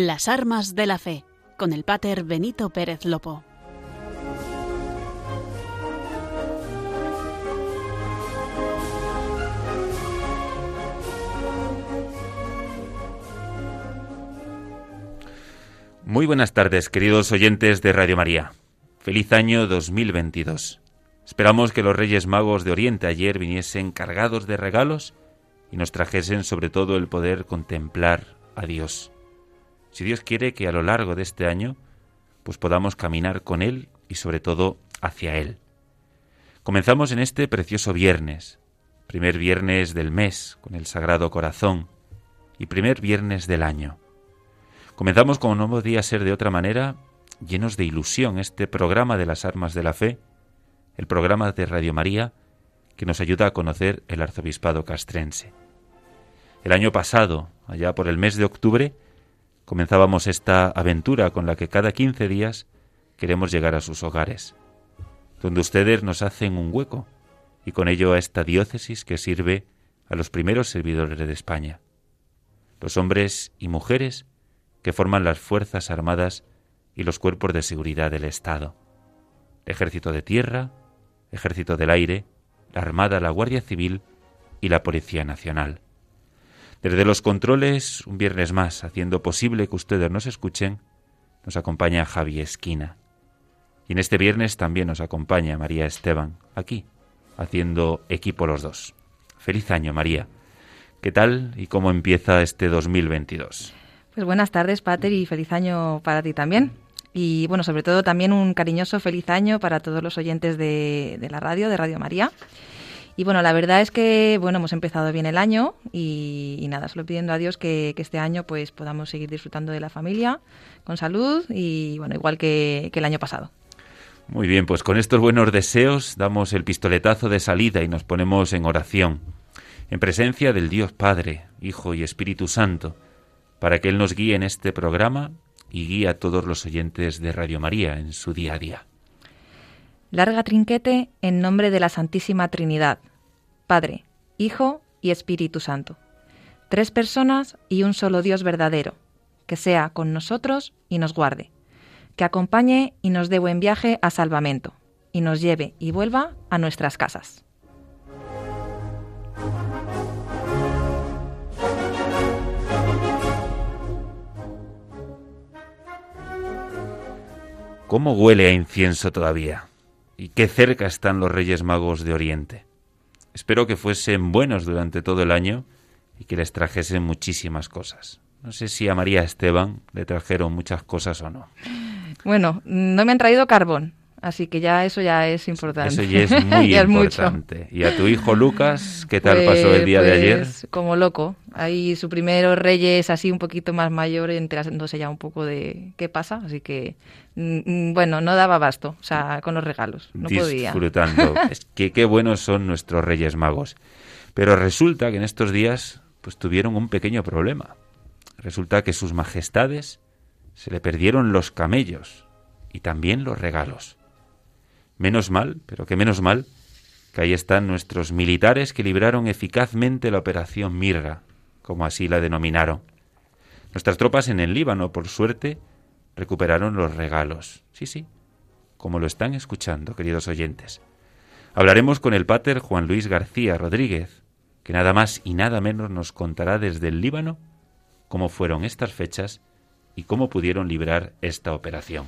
Las armas de la fe, con el pater Benito Pérez Lopo. Muy buenas tardes, queridos oyentes de Radio María. Feliz año 2022. Esperamos que los Reyes Magos de Oriente ayer viniesen cargados de regalos y nos trajesen sobre todo el poder contemplar a Dios. Si Dios quiere que a lo largo de este año pues podamos caminar con Él y sobre todo hacia Él. Comenzamos en este precioso viernes, primer viernes del mes con el Sagrado Corazón y primer viernes del año. Comenzamos como no podía ser de otra manera, llenos de ilusión, este programa de las armas de la fe, el programa de Radio María que nos ayuda a conocer el arzobispado castrense. El año pasado, allá por el mes de octubre, comenzábamos esta aventura con la que cada 15 días queremos llegar a sus hogares, donde ustedes nos hacen un hueco y con ello a esta diócesis que sirve a los primeros servidores de España, los hombres y mujeres que forman las Fuerzas Armadas y los cuerpos de seguridad del Estado, Ejército de Tierra, Ejército del Aire, la Armada, la Guardia Civil y la Policía Nacional. Desde los controles, un viernes más, haciendo posible que ustedes nos escuchen, nos acompaña Javi Esquina. Y en este viernes también nos acompaña María Esteban, aquí, haciendo equipo los dos. Feliz año, María. ¿Qué tal y cómo empieza este 2022? Pues buenas tardes, Pater, y feliz año para ti también. Y bueno, sobre todo también un cariñoso feliz año para todos los oyentes de, la radio, de Radio María. Y bueno, la verdad es que bueno, hemos empezado bien el año y, nada, solo pidiendo a Dios que, este año pues podamos seguir disfrutando de la familia con salud y bueno, igual que, que el año pasado. Muy bien, pues con estos buenos deseos damos el pistoletazo de salida y nos ponemos en oración, en presencia del Dios Padre, Hijo y Espíritu Santo, para que Él nos guíe en este programa y guía a todos los oyentes de Radio María en su día a día. Larga trinquete en nombre de la Santísima Trinidad, Padre, Hijo y Espíritu Santo. Tres personas y un solo Dios verdadero, que sea con nosotros y nos guarde, que acompañe y nos dé buen viaje a salvamento, y nos lleve y vuelva a nuestras casas. ¿Cómo huele a incienso todavía? ¿Y qué cerca están los Reyes Magos de Oriente? Espero que fuesen buenos durante todo el año y que les trajesen muchísimas cosas. No sé si a María Esteban le trajeron muchas cosas o no. Bueno, no me han traído carbón, Así que ya eso ya es importante. Eso ya es muy importante. ¿Y a tu hijo Lucas, qué tal pasó el día de ayer? Pues, como loco. Ahí su primero Reyes así un poquito más mayor, enterándose ya un poco de qué pasa. Así que, mm, mm, bueno, no daba basto, o sea, con los regalos. No Disfrutando. es que qué buenos son nuestros Reyes Magos. Pero resulta que en estos días pues tuvieron un pequeño problema. Resulta que sus majestades se le perdieron los camellos y también los regalos. Menos mal, pero que menos mal, que ahí están nuestros militares que libraron eficazmente la operación Mirra, como así la denominaron. Nuestras tropas en el Líbano, por suerte, recuperaron los regalos. Sí, sí, como lo están escuchando, queridos oyentes. Hablaremos con el pater Juan Luis García Rodríguez, que nada más y nada menos nos contará desde el Líbano cómo fueron estas fechas y cómo pudieron librar esta operación.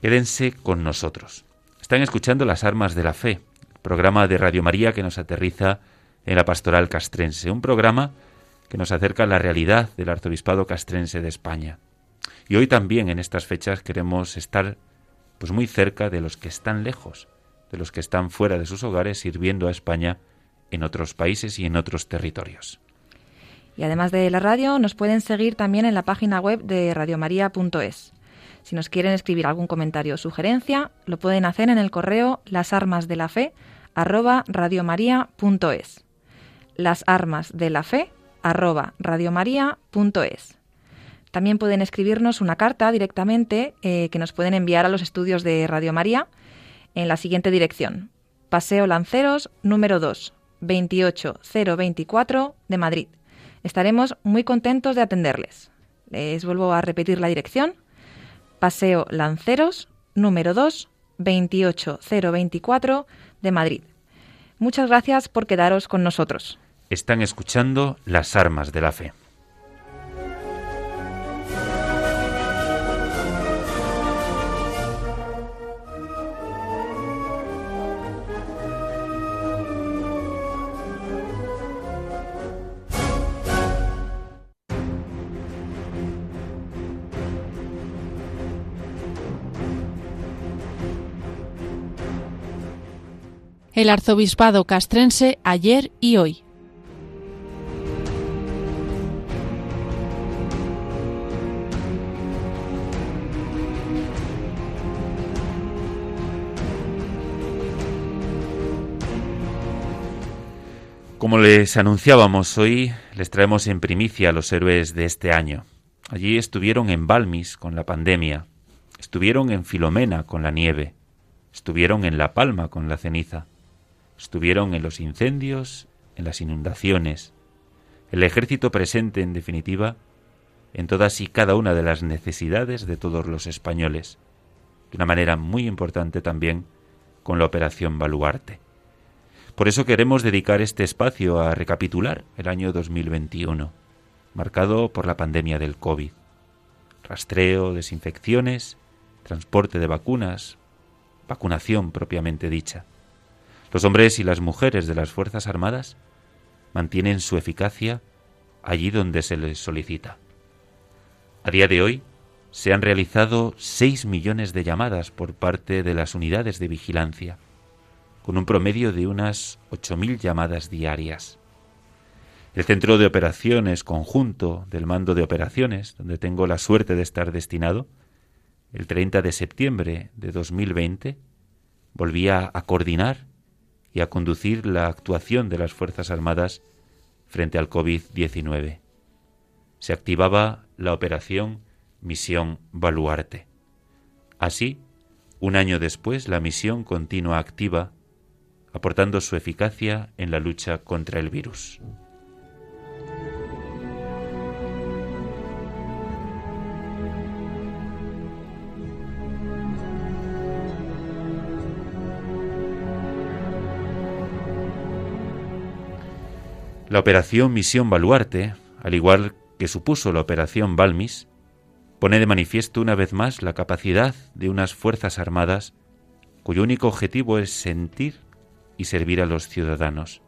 Quédense con nosotros. Están escuchando Las Armas de la Fe, programa de Radio María que nos aterriza en la pastoral castrense, un programa que nos acerca a la realidad del arzobispado castrense de España. Y hoy también en estas fechas queremos estar pues muy cerca de los que están lejos, de los que están fuera de sus hogares sirviendo a España en otros países y en otros territorios. Y además de la radio, nos pueden seguir también en la página web de radiomaria.es. Si nos quieren escribir algún comentario o sugerencia, lo pueden hacer en el correo lasarmasdelafe arroba radiomaria.es. Las armas de la fe arroba radiomaria.es. También pueden escribirnos una carta directamente eh, que nos pueden enviar a los estudios de Radio María en la siguiente dirección. Paseo Lanceros número 2, 28024 de Madrid. Estaremos muy contentos de atenderles. Les vuelvo a repetir la dirección. Paseo Lanceros, número 2, 28024 de Madrid. Muchas gracias por quedaros con nosotros. Están escuchando Las Armas de la Fe. El arzobispado castrense ayer y hoy. Como les anunciábamos hoy, les traemos en primicia a los héroes de este año. Allí estuvieron en Balmis con la pandemia, estuvieron en Filomena con la nieve, estuvieron en La Palma con la ceniza, Estuvieron en los incendios, en las inundaciones, el ejército presente, en definitiva, en todas y cada una de las necesidades de todos los españoles, de una manera muy importante también con la operación Baluarte. Por eso queremos dedicar este espacio a recapitular el año 2021, marcado por la pandemia del COVID. Rastreo, desinfecciones, transporte de vacunas, vacunación propiamente dicha. Los hombres y las mujeres de las Fuerzas Armadas mantienen su eficacia allí donde se les solicita. A día de hoy se han realizado 6 millones de llamadas por parte de las unidades de vigilancia, con un promedio de unas 8.000 llamadas diarias. El Centro de Operaciones Conjunto del Mando de Operaciones, donde tengo la suerte de estar destinado, el 30 de septiembre de 2020, volvía a coordinar y a conducir la actuación de las Fuerzas Armadas frente al COVID-19. Se activaba la operación Misión Baluarte. Así, un año después, la misión continúa activa, aportando su eficacia en la lucha contra el virus. La operación Misión Baluarte, al igual que supuso la operación Balmis, pone de manifiesto una vez más la capacidad de unas Fuerzas Armadas cuyo único objetivo es sentir y servir a los ciudadanos,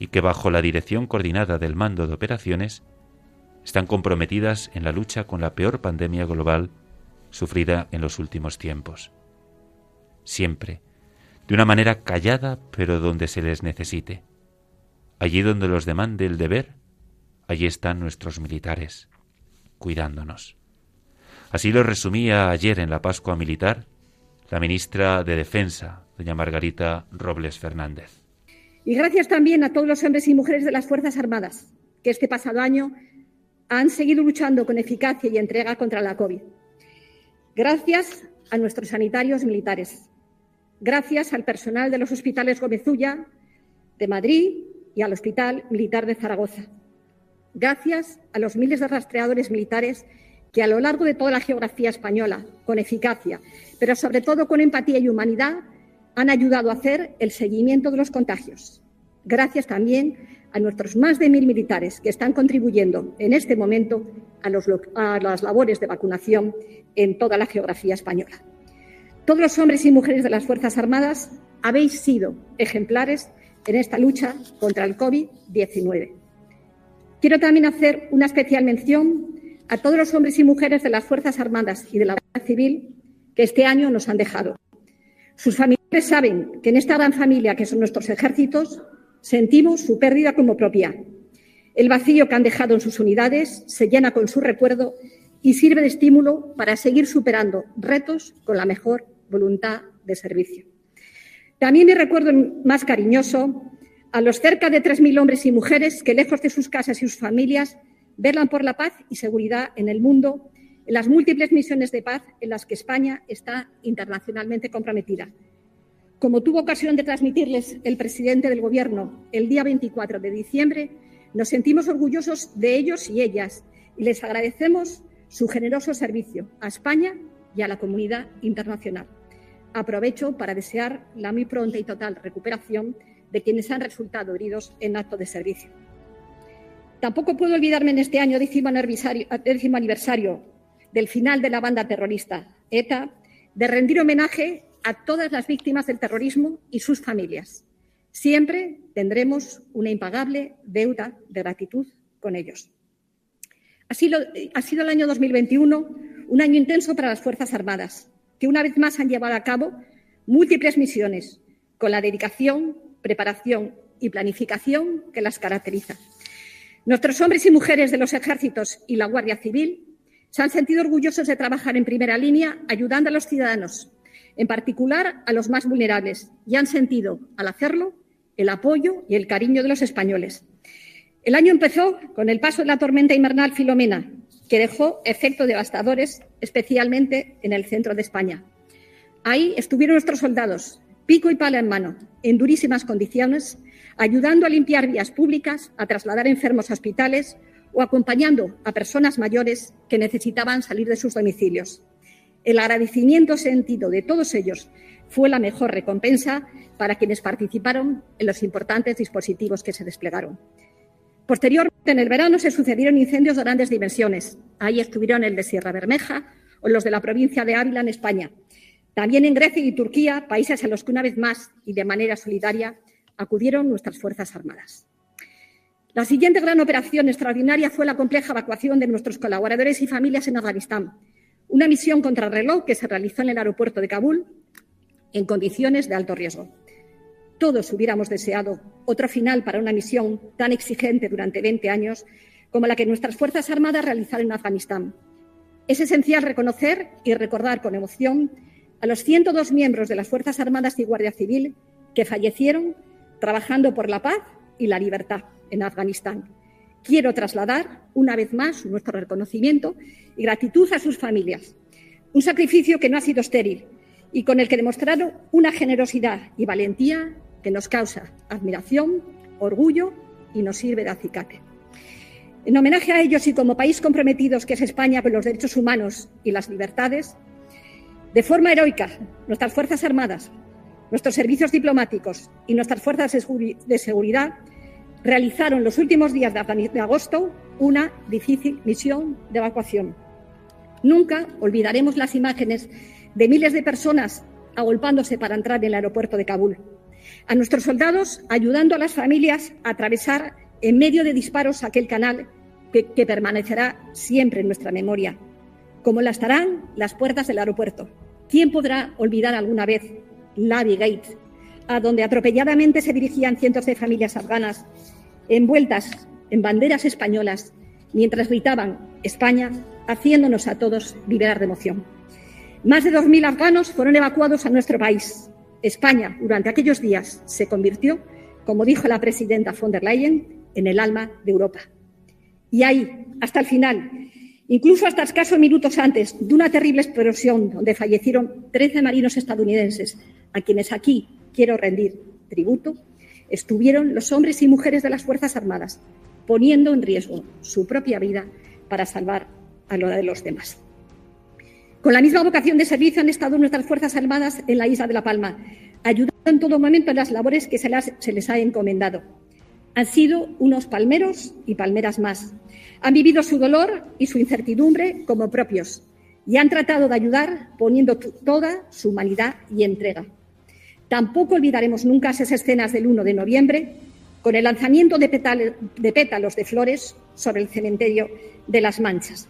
y que bajo la dirección coordinada del mando de operaciones están comprometidas en la lucha con la peor pandemia global sufrida en los últimos tiempos. Siempre, de una manera callada pero donde se les necesite Allí donde los demande el deber, allí están nuestros militares, cuidándonos. Así lo resumía ayer en la Pascua Militar la ministra de Defensa, doña Margarita Robles Fernández. Y gracias también a todos los hombres y mujeres de las Fuerzas Armadas, que este pasado año han seguido luchando con eficacia y entrega contra la COVID. Gracias a nuestros sanitarios militares. Gracias al personal de los hospitales Gómez de Madrid, y al Hospital Militar de Zaragoza. Gracias a los miles de rastreadores militares que a lo largo de toda la geografía española, con eficacia, pero sobre todo con empatía y humanidad, han ayudado a hacer el seguimiento de los contagios. Gracias también a nuestros más de mil militares que están contribuyendo en este momento a, a las labores de vacunación en toda la geografía española. Todos los hombres y mujeres de las Fuerzas Armadas habéis sido ejemplares en esta lucha contra el COVID-19. Quiero también hacer una especial mención a todos los hombres y mujeres de las Fuerzas Armadas y de la Guardia Civil que este año nos han dejado. Sus familiares saben que en esta gran familia que son nuestros ejércitos sentimos su pérdida como propia. El vacío que han dejado en sus unidades se llena con su recuerdo y sirve de estímulo para seguir superando retos con la mejor voluntad de servicio. También me recuerdo más cariñoso a los cerca de 3.000 hombres y mujeres que, lejos de sus casas y sus familias, velan por la paz y seguridad en el mundo en las múltiples misiones de paz en las que España está internacionalmente comprometida. Como tuvo ocasión de transmitirles el presidente del Gobierno el día 24 de diciembre, nos sentimos orgullosos de ellos y ellas y les agradecemos su generoso servicio a España y a la comunidad internacional. Aprovecho para desear la muy pronta y total recuperación de quienes han resultado heridos en acto de servicio. Tampoco puedo olvidarme en este año décimo aniversario, del final de la banda terrorista ETA de rendir homenaje a todas las víctimas del terrorismo y sus familias. Siempre tendremos una impagable deuda de gratitud con ellos. Sido, ha sido el año 2021 un año intenso para las Fuerzas Armadas, que una vez más han llevado a cabo múltiples misiones con la dedicación, preparación y planificación que las caracteriza. Nuestros hombres y mujeres de los ejércitos y la Guardia Civil se han sentido orgullosos de trabajar en primera línea ayudando a los ciudadanos, en particular a los más vulnerables, y han sentido, al hacerlo, el apoyo y el cariño de los españoles. El año empezó con el paso de la tormenta invernal Filomena, que dejó efectos devastadores, especialmente en el centro de España. Ahí estuvieron nuestros soldados, pico y pala en mano, en durísimas condiciones, ayudando a limpiar vías públicas, a trasladar enfermos a hospitales o acompañando a personas mayores que necesitaban salir de sus domicilios. El agradecimiento sentido de todos ellos fue la mejor recompensa para quienes participaron en los importantes dispositivos que se desplegaron. Posteriormente, en el verano, se sucedieron incendios de grandes dimensiones. Ahí estuvieron el de Sierra Bermeja o los de la provincia de Ávila, en España. También en Grecia y Turquía, países a los que una vez más y de manera solidaria acudieron nuestras Fuerzas Armadas. La siguiente gran operación extraordinaria fue la compleja evacuación de nuestros colaboradores y familias en Afganistán, una misión contrarreloj que se realizó en el aeropuerto de Kabul en condiciones de alto riesgo. Todos hubiéramos deseado otro final para una misión tan exigente durante 20 años como la que nuestras Fuerzas Armadas realizaron en Afganistán. Es esencial reconocer y recordar con emoción a los 102 miembros de las Fuerzas Armadas y Guardia Civil que fallecieron trabajando por la paz y la libertad en Afganistán. Quiero trasladar una vez más nuestro reconocimiento y gratitud a sus familias. Un sacrificio que no ha sido estéril y con el que demostraron una generosidad y valentía que nos causa admiración, orgullo y nos sirve de acicate. En homenaje a ellos y como país comprometidos que es España con los derechos humanos y las libertades, de forma heroica, nuestras Fuerzas Armadas, nuestros servicios diplomáticos y nuestras fuerzas de seguridad realizaron los últimos días de agosto una difícil misión de evacuación. Nunca olvidaremos las imágenes de miles de personas agolpándose para entrar en el aeropuerto de Kabul. A nuestros soldados ayudando a las familias a atravesar en medio de disparos aquel canal que, permanecerá siempre en nuestra memoria, como la estarán las puertas del aeropuerto. ¿Quién podrá olvidar alguna vez Lavi Gate, a donde atropelladamente se dirigían cientos de familias afganas envueltas en banderas españolas mientras gritaban España, haciéndonos a todos vibrar de emoción. Más de 2.000 afganos fueron evacuados a nuestro país. España, durante aquellos días, se convirtió, como dijo la presidenta von der Leyen, en el alma de Europa. Y ahí, hasta el final, incluso hasta escasos minutos antes de una terrible explosión donde fallecieron 13 marinos estadounidenses, a quienes aquí quiero rendir tributo, estuvieron los hombres y mujeres de las Fuerzas Armadas, poniendo en riesgo su propia vida para salvar a la de los demás. Con la misma vocación de servicio han estado nuestras Fuerzas Armadas en la isla de La Palma, ayudando en todo momento en las labores que se, se les ha encomendado. Han sido unos palmeros y palmeras más. Han vivido su dolor y su incertidumbre como propios y han tratado de ayudar poniendo toda su humanidad y entrega. Tampoco olvidaremos nunca esas escenas del 1 de noviembre con el lanzamiento de, pétalos de flores sobre el cementerio de las Manchas.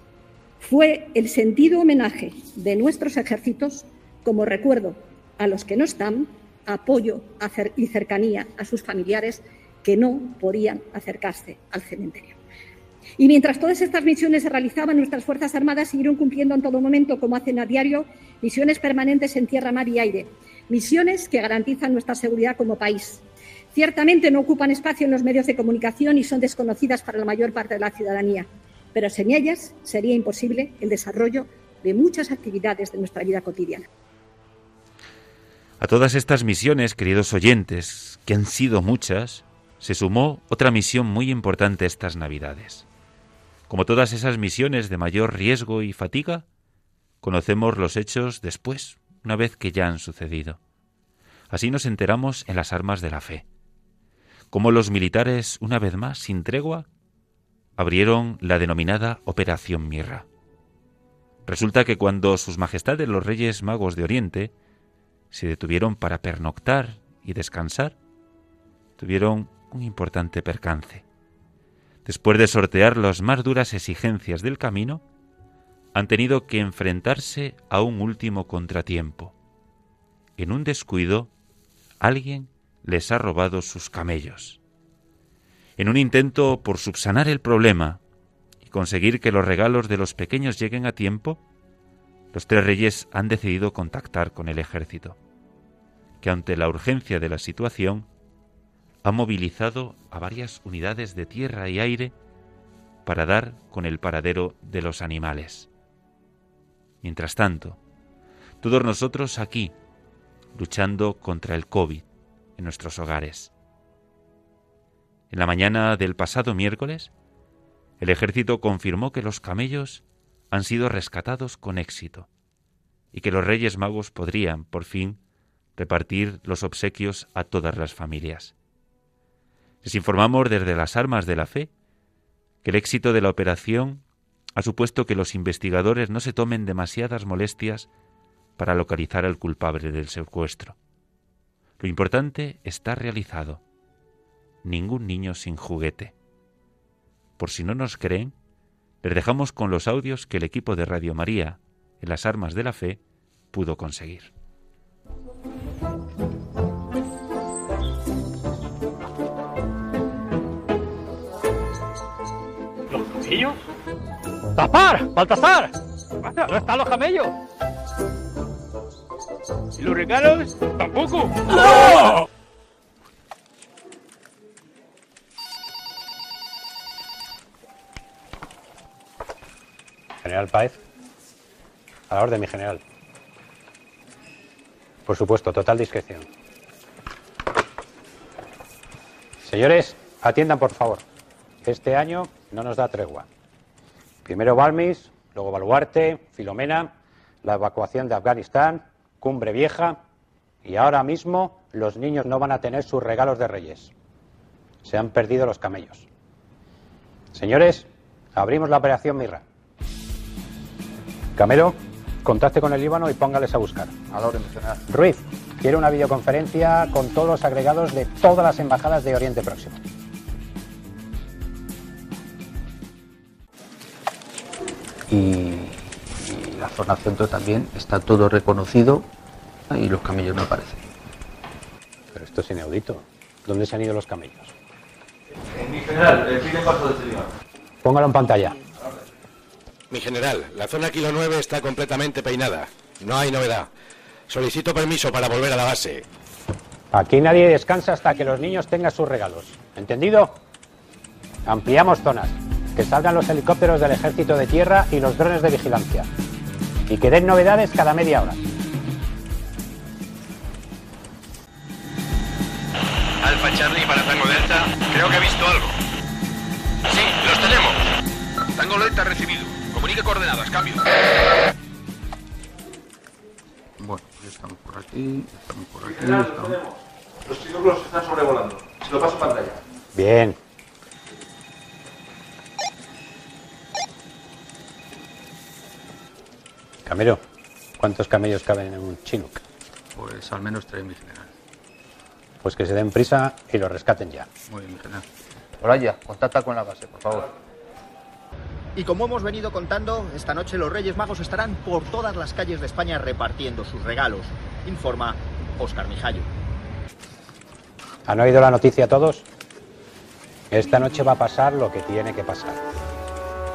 Fue el sentido homenaje de nuestros ejércitos como recuerdo a los que no están, apoyo y cercanía a sus familiares que no podían acercarse al cementerio. Y mientras todas estas misiones se realizaban, nuestras Fuerzas Armadas siguieron cumpliendo en todo momento, como hacen a diario, misiones permanentes en tierra, mar y aire, misiones que garantizan nuestra seguridad como país. Ciertamente no ocupan espacio en los medios de comunicación y son desconocidas para la mayor parte de la ciudadanía, pero sin ellas sería imposible el desarrollo de muchas actividades de nuestra vida cotidiana. A todas estas misiones, queridos oyentes, que han sido muchas, se sumó otra misión muy importante estas Navidades. Como todas esas misiones de mayor riesgo y fatiga, conocemos los hechos después, una vez que ya han sucedido. Así nos enteramos en las armas de la fe. Cómo los militares, una vez más, sin tregua, abrieron la denominada Operación Mirra. Resulta que cuando sus majestades los reyes magos de Oriente se detuvieron para pernoctar y descansar, tuvieron un importante percance. Después de sortear las más duras exigencias del camino, han tenido que enfrentarse a un último contratiempo. En un descuido, alguien les ha robado sus camellos. En un intento por subsanar el problema y conseguir que los regalos de los pequeños lleguen a tiempo, los tres reyes han decidido contactar con el ejército, que ante la urgencia de la situación ha movilizado a varias unidades de tierra y aire para dar con el paradero de los animales. Mientras tanto, todos nosotros aquí, luchando contra el COVID en nuestros hogares. En la mañana del pasado miércoles, el ejército confirmó que los camellos han sido rescatados con éxito y que los Reyes Magos podrían, por fin, repartir los obsequios a todas las familias. Les informamos desde las armas de la fe que el éxito de la operación ha supuesto que los investigadores no se tomen demasiadas molestias para localizar al culpable del secuestro. Lo importante está realizado. Ningún niño sin juguete. Por si no nos creen, les dejamos con los audios que el equipo de Radio María en las armas de la fe pudo conseguir. ¿Los camellos? ¡Tapar! ¡Baltasar! ¿Dónde están los camellos? ¿Y los regalos? ¡Tampoco! General Páez. A la orden, mi general. Por supuesto, total discreción. Señores, atiendan por favor. Este año no nos da tregua. Primero Balmis, luego Baluarte, Filomena, la evacuación de Afganistán, Cumbre Vieja y ahora mismo los niños no van a tener sus regalos de reyes. Se han perdido los camellos. Señores, abrimos la operación Mirra. Camelo, contacte con el Líbano y póngales a buscar. A la orden, general. Ruiz, quiero una videoconferencia con todos los agregados de todas las embajadas de Oriente Próximo. Y, y la zona centro también está todo reconocido y los camellos no aparecen. Pero esto es inaudito. ¿Dónde se han ido los camellos? Mi general, el primer paso de este Póngalo en pantalla. Mi general, la zona kilo 9 está completamente peinada. No hay novedad. Solicito permiso para volver a la base. Aquí nadie descansa hasta que los niños tengan sus regalos. ¿Entendido? Ampliamos zonas. Que salgan los helicópteros del ejército de tierra y los drones de vigilancia. Y que den novedades cada media hora. Alfa Charlie para Tango Delta. Creo que he visto algo. Sí, los tenemos. Tango Delta recibido. Comunique coordenadas. Cambio. Bueno, pues estamos por aquí, estamos por aquí. General, lo estamos- tenemos. Los círculos están sobrevolando. Se lo paso en pantalla. Bien. Camero, ¿cuántos camellos caben en un Chinook? Pues al menos tres, mi general. Pues que se den prisa y lo rescaten ya. Muy bien, mi general. Olaya, contacta con la base, por favor. Y como hemos venido contando, esta noche los Reyes Magos estarán por todas las calles de España repartiendo sus regalos. Informa Óscar Mijallo. ¿Han oído la noticia todos? Esta noche va a pasar lo que tiene que pasar.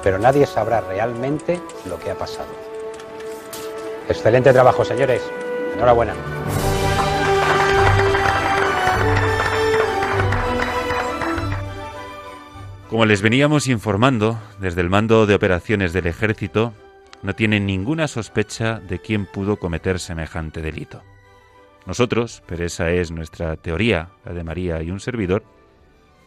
Pero nadie sabrá realmente lo que ha pasado. Excelente trabajo, señores. Enhorabuena. Como les veníamos informando, desde el mando de operaciones del ejército, no tienen ninguna sospecha de quién pudo cometer semejante delito. Nosotros, pero esa es nuestra teoría, la de María y un servidor,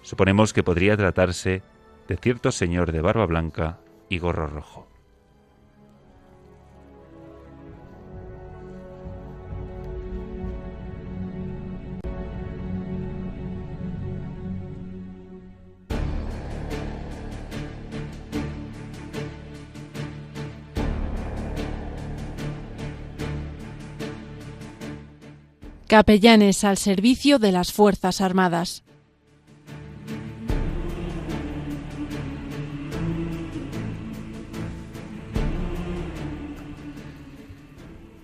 suponemos que podría tratarse de cierto señor de barba blanca y gorro rojo. Capellanes al servicio de las Fuerzas Armadas.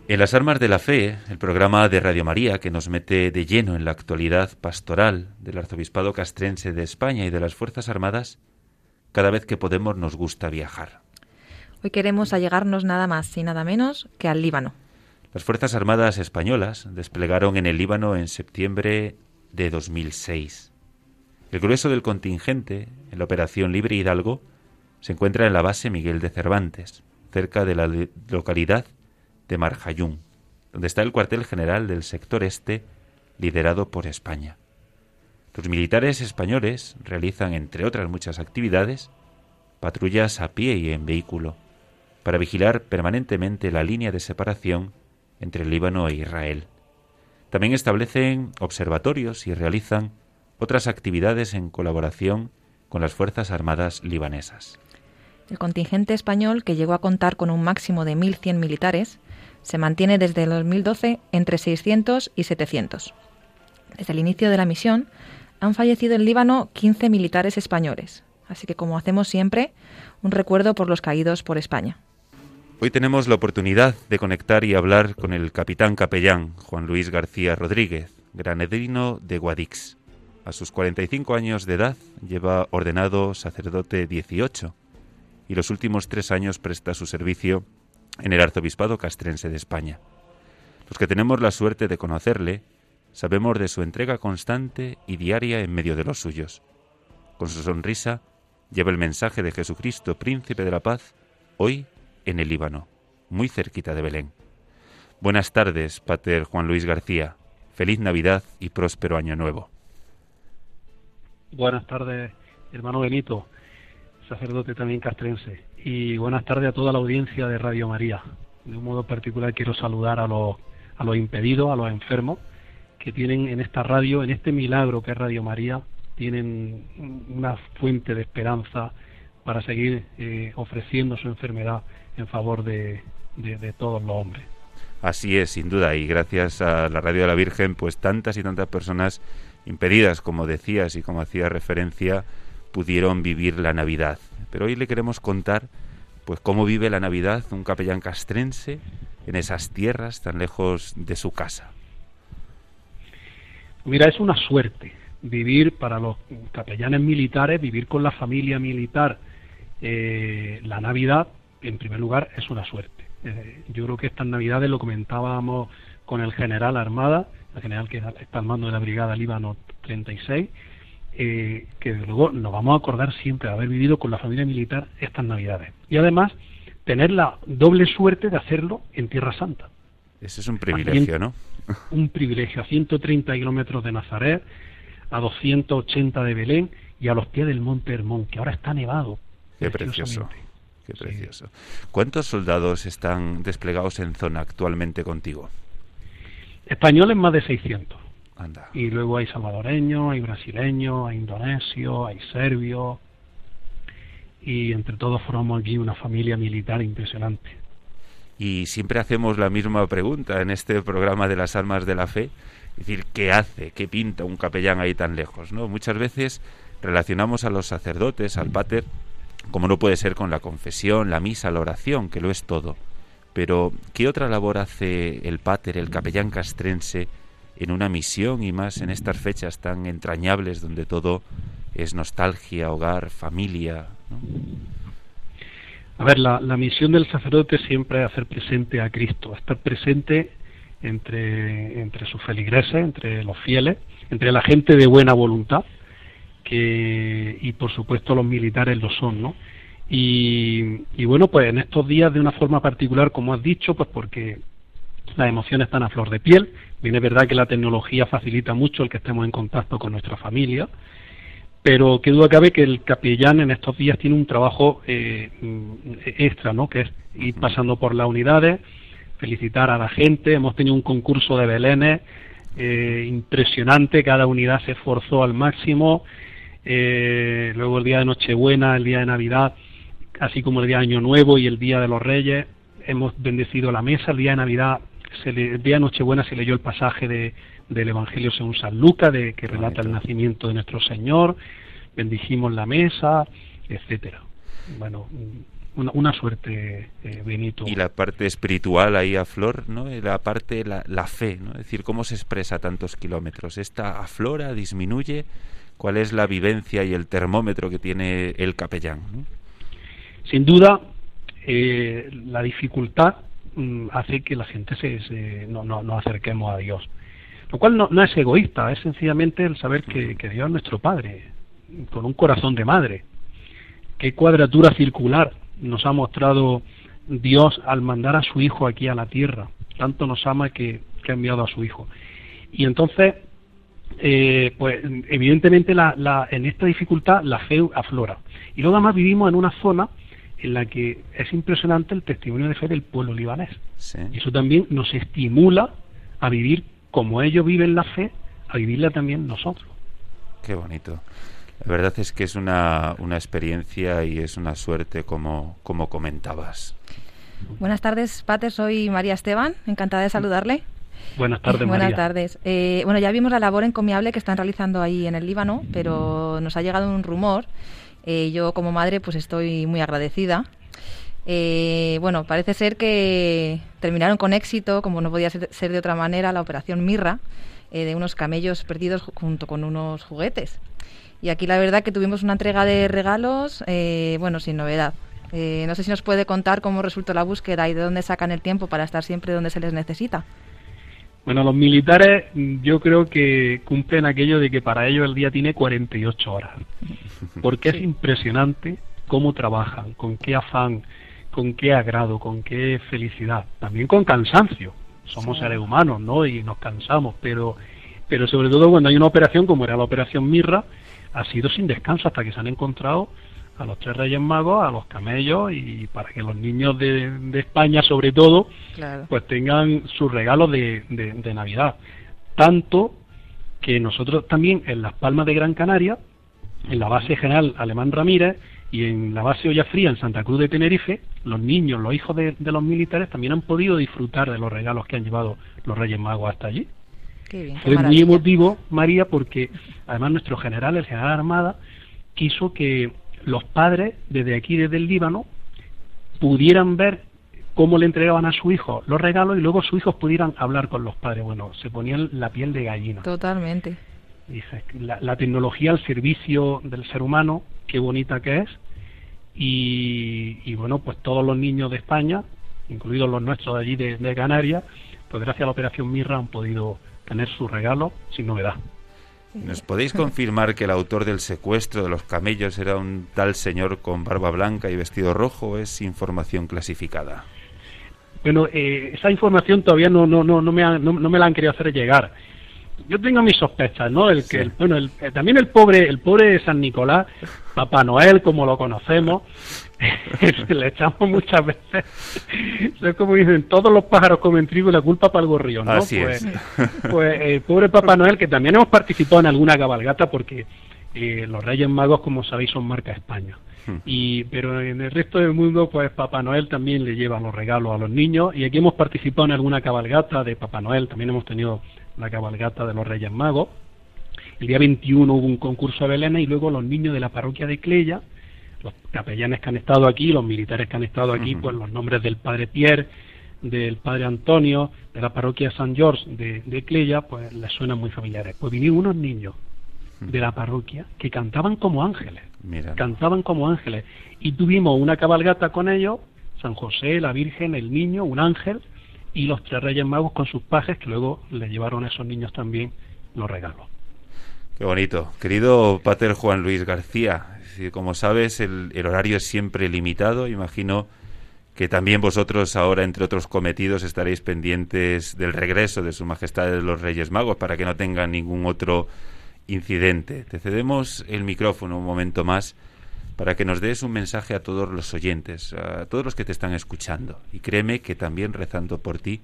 En las armas de la fe, el programa de Radio María que nos mete de lleno en la actualidad pastoral del arzobispado castrense de España y de las Fuerzas Armadas, cada vez que podemos nos gusta viajar. Hoy queremos allegarnos nada más y nada menos que al Líbano. Las Fuerzas Armadas españolas desplegaron en el Líbano en septiembre de 2006. El grueso del contingente en la Operación Libre Hidalgo se encuentra en la base Miguel de Cervantes, cerca de la localidad de Marjayún, donde está el cuartel general del sector este liderado por España. Los militares españoles realizan, entre otras muchas actividades, patrullas a pie y en vehículo, para vigilar permanentemente la línea de separación entre Líbano e Israel. También establecen observatorios y realizan otras actividades en colaboración con las Fuerzas Armadas libanesas. El contingente español, que llegó a contar con un máximo de 1.100 militares, se mantiene desde el 2012 entre 600 y 700. Desde el inicio de la misión han fallecido en Líbano 15 militares españoles, así que como hacemos siempre, un recuerdo por los caídos por España. Hoy tenemos la oportunidad de conectar y hablar con el capitán capellán Juan Luis García Rodríguez, granadino de Guadix. A sus 45 años de edad lleva ordenado sacerdote 18 y los últimos tres años presta su servicio en el arzobispado castrense de España. Los que tenemos la suerte de conocerle sabemos de su entrega constante y diaria en medio de los suyos. Con su sonrisa lleva el mensaje de Jesucristo, príncipe de la paz, hoy en el Líbano, muy cerquita de Belén. Buenas tardes, Pater Juan Luis García. Feliz Navidad y próspero Año Nuevo. Buenas tardes, hermano Benito, sacerdote también castrense. Y buenas tardes a toda la audiencia de Radio María. De un modo particular quiero saludar a los, a los impedidos, a los enfermos, que tienen en esta radio, en este milagro que es Radio María, tienen una fuente de esperanza para seguir eh, ofreciendo su enfermedad en favor de, de, todos los hombres. Así es, sin duda, y gracias a la Radio de la Virgen, pues tantas y tantas personas impedidas, como decías y como hacía referencia, pudieron vivir la Navidad. Pero hoy le queremos contar, pues, cómo vive la Navidad un capellán castrense en esas tierras tan lejos de su casa. Mira, es una suerte vivir para los capellanes militares, vivir con la familia militar eh, la Navidad, en primer lugar, es una suerte. Eh, yo creo que estas Navidades lo comentábamos con el general Armada, el general que está al mando de la Brigada Líbano 36, eh, que luego nos vamos a acordar siempre de haber vivido con la familia militar estas Navidades. Y además, tener la doble suerte de hacerlo en Tierra Santa. Ese es un privilegio, ¿no? Un privilegio, a 130 kilómetros de Nazaret, a 280 de Belén y a los pies del Monte Hermón, que ahora está nevado. Qué precioso. Qué precioso. ¿Cuántos soldados están desplegados en zona actualmente contigo? Españoles más de 600. Y luego hay salvadoreños, hay brasileños, hay indonesios, hay serbios. Y entre todos formamos aquí una familia militar impresionante. Y siempre hacemos la misma pregunta en este programa de las almas de la fe. Es decir, ¿qué hace? ¿Qué pinta un capellán ahí tan lejos? ¿no? Muchas veces relacionamos a los sacerdotes, al pater, como no puede ser con la confesión, la misa, la oración, que lo es todo. Pero, ¿qué otra labor hace el pater, el capellán castrense, en una misión y más en estas fechas tan entrañables donde todo es nostalgia, hogar, familia? A ver, la, la misión del sacerdote siempre es hacer presente a Cristo, estar presente entre, entre sus feligreses, entre los fieles, entre la gente de buena voluntad, que y por supuesto los militares lo son, ¿no? Y, bueno, pues en estos días de una forma particular, como has dicho, pues porque las emociones están a flor de piel. Bien es verdad que la tecnología facilita mucho el que estemos en contacto con nuestra familia, pero qué duda cabe que el capellán en estos días tiene un trabajo eh, extra, ¿no? Que es ir pasando por las unidades, felicitar a la gente. Hemos tenido un concurso de belenes eh, impresionante, cada unidad se esforzó al máximo. Eh, luego el día de Nochebuena, el día de Navidad, así como el día de Año Nuevo y el día de los Reyes, hemos bendecido la mesa. El día de Navidad, se el día de Nochebuena se leyó el pasaje de del Evangelio según San Lucas, de, que relata el nacimiento de nuestro Señor, bendijimos la mesa, etcétera. Bueno, una, suerte, eh, Benito. Y la parte espiritual ahí a flor, ¿no? La parte, la, la fe, ¿no? Es decir, ¿cómo se expresa tantos kilómetros? ¿Esta aflora, disminuye? ¿Cuál es la vivencia y el termómetro que tiene el capellán? Sin duda, eh, la dificultad mm, hace que la gente se, no, no, no acerquemos a Dios. Lo cual no, es egoísta, es sencillamente el saber que, Dios es nuestro Padre, con un corazón de madre. Qué cuadratura circular nos ha mostrado Dios al mandar a su Hijo aquí a la tierra. Tanto nos ama que, ha enviado a su Hijo. Y entonces, eh, pues evidentemente la, en esta dificultad la fe aflora. Y luego además vivimos en una zona en la que es impresionante el testimonio de fe del pueblo libanés. Y eso también nos estimula a vivir como ellos viven la fe, a vivirla también nosotros. Qué bonito. La verdad es que es una, una experiencia y es una suerte como, como comentabas. Buenas tardes, Pater. Soy María Esteban. Encantada de saludarle. Buenas tardes, Buenas tardes. Eh, bueno, ya vimos la labor encomiable que están realizando ahí en el Líbano, pero nos ha llegado un rumor. Eh, yo como madre pues estoy muy agradecida eh, bueno, parece ser que terminaron con éxito, como no podía ser de otra manera, la operación Mirra eh, de unos camellos perdidos junto con unos juguetes. Y aquí la verdad que tuvimos una entrega de regalos, eh, bueno, sin novedad. no sé si nos puede contar cómo resultó la búsqueda y de dónde sacan el tiempo para estar siempre donde se les necesita. Bueno, los militares yo creo que cumplen aquello de que para ellos el día tiene 48 horas, porque es impresionante cómo trabajan, con qué afán, con qué agrado, con qué felicidad, también con cansancio. Somos seres humanos, ¿no? Y nos cansamos, pero, pero sobre todo cuando hay una operación como era la operación Mirra, ha sido sin descanso hasta que se han encontrado a los tres Reyes Magos, a los camellos y para que los niños de, España, sobre todo, pues tengan sus regalos de, de Navidad. Tanto que nosotros también en Las Palmas de Gran Canaria, en la base general Alemán Ramírez, y en la base Olla Fría, en Santa Cruz de Tenerife, los niños, los hijos de, los militares también han podido disfrutar de los regalos que han llevado los Reyes Magos hasta allí. Qué Fue muy emotivo, María, porque además nuestro general, el general Armada, quiso que los padres, desde aquí, desde el Líbano, pudieran ver cómo le entregaban a su hijo los regalos y luego sus hijos pudieran hablar con los padres. Bueno, se ponían la piel de gallina. Totalmente. Dice, la tecnología al servicio del ser humano, qué bonita que es, y, bueno, pues todos los niños de España, incluidos los nuestros de allí de, Canarias, pues gracias a la operación Mirra han podido tener su regalo sin novedad. ¿Nos podéis confirmar que el autor del secuestro de los camellos era un tal señor con barba blanca y vestido rojo es información clasificada? Bueno, eh, esa información todavía no, no, no, no, me no, me la han querido hacer llegar yo tengo mis sospechas, ¿no? El que, bueno, el, eh, también el pobre, el pobre San Nicolás, Papá Noel, como lo conocemos, le echamos muchas veces. es como dicen, todos los pájaros comen trigo y la culpa para el gorrión, ¿no? Así pues, pues el pobre Papá Noel, que también hemos participado en alguna cabalgata, porque eh, los Reyes Magos, como sabéis, son marca España. Hmm. Y, pero en el resto del mundo, pues Papá Noel también le lleva los regalos a los niños. Y aquí hemos participado en alguna cabalgata de Papá Noel, también hemos tenido la cabalgata de los Reyes Magos. El día 21 hubo un concurso de Belén y luego los niños de la parroquia de Cleya, los capellanes que han estado aquí, los militares que han estado aquí, pues los nombres del padre Pierre, del padre Antonio, de la parroquia San George de, de Cleya, pues les suenan muy familiares. Pues vinieron unos niños de la parroquia que cantaban como ángeles, cantaban como ángeles. Y tuvimos una cabalgata con ellos, San José, la Virgen, el niño, un ángel, y los tres Reyes Magos con sus pajes que luego le llevaron a esos niños también los regalos. Qué bonito. Querido Pater Juan Luis García, como sabes, el, horario es siempre limitado. Imagino que también vosotros ahora, entre otros cometidos, estaréis pendientes del regreso de Su Majestad de los Reyes Magos para que no tengan ningún otro incidente. Te cedemos el micrófono un momento más para que nos des un mensaje a todos los oyentes, a todos los que te están escuchando. Y créeme que también rezando por ti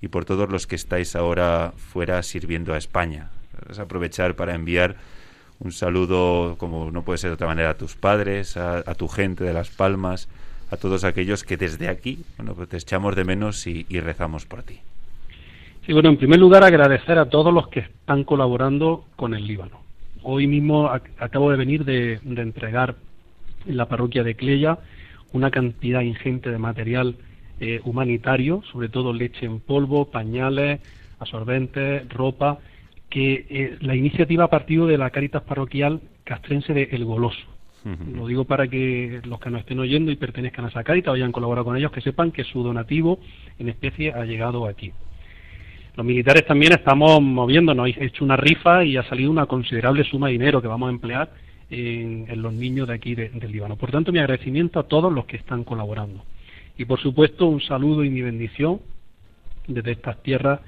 y por todos los que estáis ahora fuera sirviendo a España. Es aprovechar para enviar un saludo, como no puede ser de otra manera, a tus padres, a, tu gente de Las Palmas, a todos aquellos que desde aquí, bueno, pues te echamos de menos y, rezamos por ti. Sí, bueno, en primer lugar agradecer a todos los que están colaborando con el Líbano. Hoy mismo acabo de venir de entregar en la parroquia de Cleya una cantidad ingente de material eh, humanitario, sobre todo leche en polvo, pañales, absorbentes, ropa, que eh, la iniciativa ha partido de la Caritas Parroquial Castrense de El Goloso. Lo digo para que los que nos estén oyendo y pertenezcan a esa Caritas o hayan colaborado con ellos, que sepan que su donativo en especie ha llegado aquí. Los militares también estamos moviéndonos, he hecho una rifa y ha salido una considerable suma de dinero que vamos a emplear en, los niños de aquí del Líbano. Por tanto, mi agradecimiento a todos los que están colaborando. Y por supuesto, un saludo y mi bendición desde estas tierras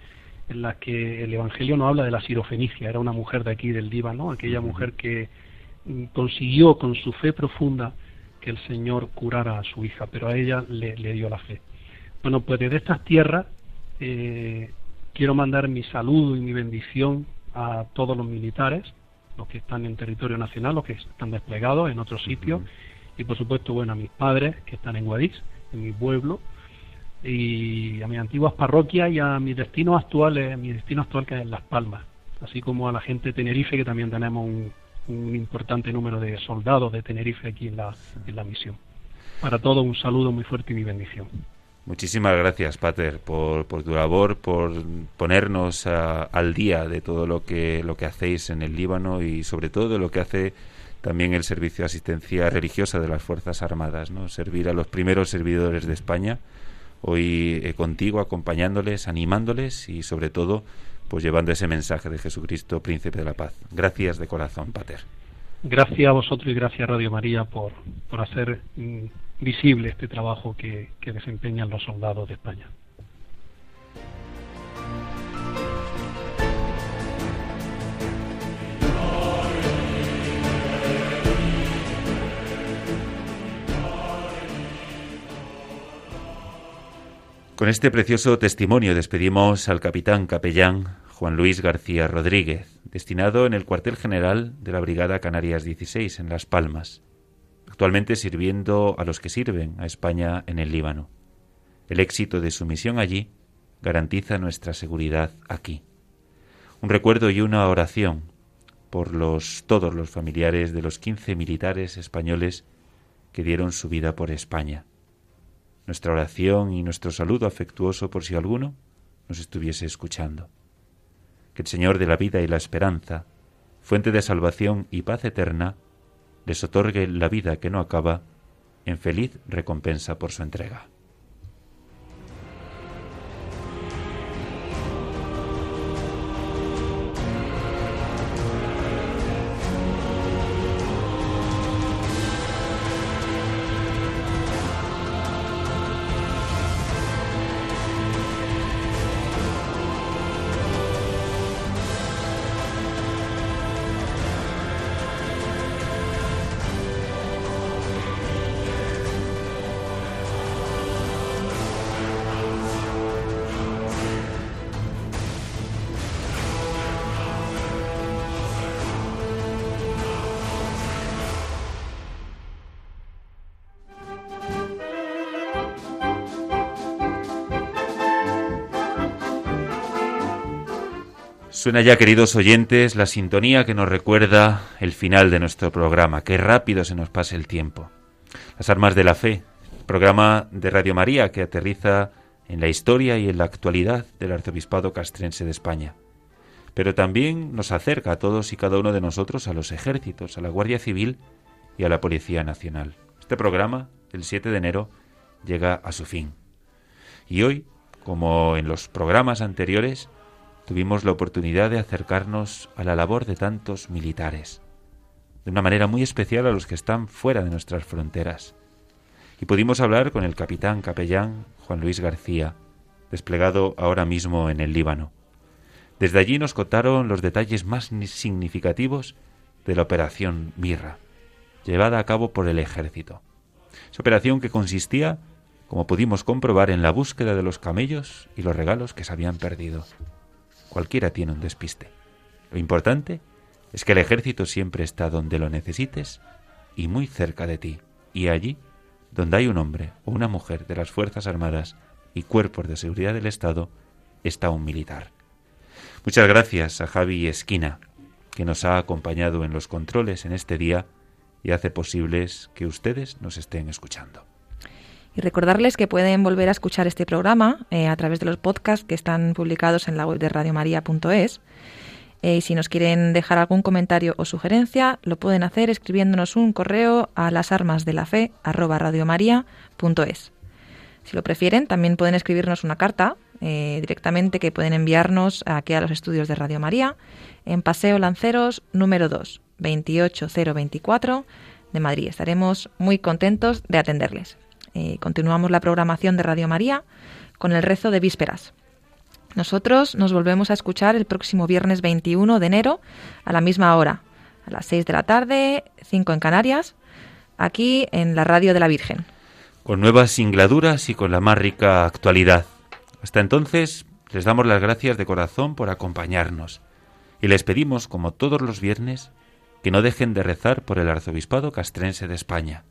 en las que el Evangelio no habla de la sirofenicia, era una mujer de aquí del Líbano, aquella mujer que consiguió con su fe profunda que el Señor curara a su hija, pero a ella le, dio la fe. Bueno, pues desde estas tierras eh, quiero mandar mi saludo y mi bendición a todos los militares, los que están en territorio nacional, los que están desplegados en otros sitios, y por supuesto, bueno, a mis padres que están en Guadix, en mi pueblo, y a mis antiguas parroquias y a mis destinos actuales, mi destino actual que es Las Palmas, así como a la gente de Tenerife, que también tenemos un, importante número de soldados de Tenerife aquí en la, en la misión. Para todos un saludo muy fuerte y mi bendición. Muchísimas gracias, Pater, por, tu labor, por ponernos al día de todo lo que, lo que hacéis en el Líbano y sobre todo de lo que hace también el servicio de asistencia religiosa de las Fuerzas Armadas, ¿no? Servir a los primeros servidores de España, hoy eh, contigo, acompañándoles, animándoles y sobre todo, pues llevando ese mensaje de Jesucristo, Príncipe de la Paz. Gracias de corazón, Pater. Gracias a vosotros y gracias a Radio María por, por hacer mm, visible este trabajo que, desempeñan los soldados de España. Con este precioso testimonio despedimos al capitán capellán Juan Luis García Rodríguez, destinado en el cuartel general de la Brigada Canarias 16 en Las Palmas actualmente sirviendo a los que sirven a España en el Líbano. El éxito de su misión allí garantiza nuestra seguridad aquí. Un recuerdo y una oración por los todos los familiares de los quince militares españoles que dieron su vida por España. Nuestra oración y nuestro saludo afectuoso por si alguno nos estuviese escuchando. Que el Señor de la vida y la esperanza, fuente de salvación y paz eterna, les otorgue la vida que no acaba en feliz recompensa por su entrega. Suena ya, queridos oyentes, la sintonía que nos recuerda el final de nuestro programa. Qué rápido se nos pasa el tiempo. Las Armas de la Fe, programa de Radio María que aterriza en la historia y en la actualidad del Arzobispado Castrense de España. Pero también nos acerca a todos y cada uno de nosotros a los ejércitos, a la Guardia Civil y a la Policía Nacional. Este programa, el 7 de enero, llega a su fin. Y hoy, como en los programas anteriores, tuvimos la oportunidad de acercarnos a la labor de tantos militares, de una manera muy especial a los que están fuera de nuestras fronteras. Y pudimos hablar con el capitán capellán Juan Luis García, desplegado ahora mismo en el Líbano. Desde allí nos contaron los detalles más significativos de la operación Mirra, llevada a cabo por el ejército. Esa operación que consistía, como pudimos comprobar, en la búsqueda de los camellos y los regalos que se habían perdido. Cualquiera tiene un despiste. Lo importante es que el ejército siempre está donde lo necesites y muy cerca de ti, y allí, donde hay un hombre o una mujer de las Fuerzas Armadas y cuerpos de seguridad del Estado, está un militar. Muchas gracias a Javi Esquina, que nos ha acompañado en los controles en este día y hace posibles que ustedes nos estén escuchando. Y recordarles que pueden volver a escuchar este programa eh, a través de los podcasts que están publicados en la web de radiomaria.es. Eh, y si nos quieren dejar algún comentario o sugerencia, lo pueden hacer escribiéndonos un correo a las armas de la fe Si lo prefieren, también pueden escribirnos una carta eh, directamente que pueden enviarnos aquí a los estudios de Radio María en Paseo Lanceros número 2, 28024 de Madrid. Estaremos muy contentos de atenderles. Eh, continuamos la programación de Radio María con el rezo de vísperas. Nosotros nos volvemos a escuchar el próximo viernes 21 de enero a la misma hora, a las 6 de la tarde, 5 en Canarias, aquí en la Radio de la Virgen. Con nuevas singladuras y con la más rica actualidad. Hasta entonces, les damos las gracias de corazón por acompañarnos y les pedimos, como todos los viernes, que no dejen de rezar por el arzobispado castrense de España,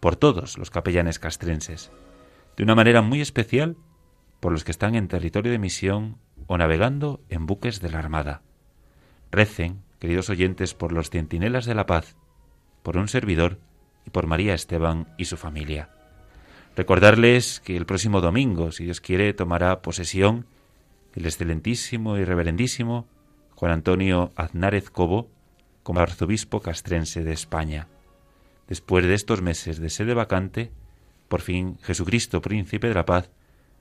por todos los capellanes castrenses, de una manera muy especial por los que están en territorio de misión o navegando en buques de la Armada. Recen, queridos oyentes, por los centinelas de la paz, por un servidor y por María Esteban y su familia. Recordarles que el próximo domingo, si Dios quiere, tomará posesión el excelentísimo y reverendísimo Juan Antonio Aznárez Cobo como arzobispo castrense de España. Después de estos meses de sede vacante, por fin Jesucristo, príncipe de la paz,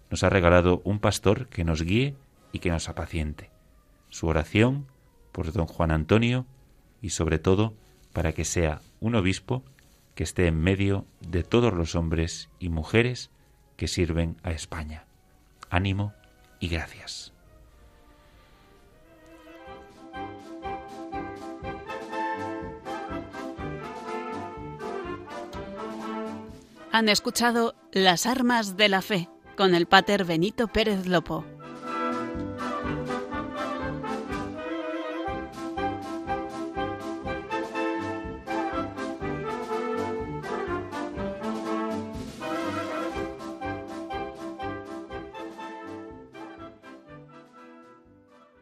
nos ha regalado un pastor que nos guíe y que nos apaciente. Su oración por don Juan Antonio y sobre todo para que sea un obispo que esté en medio de todos los hombres y mujeres que sirven a España. Ánimo y gracias. Han escuchado Las Armas de la Fe con el Pater Benito Pérez Lopo.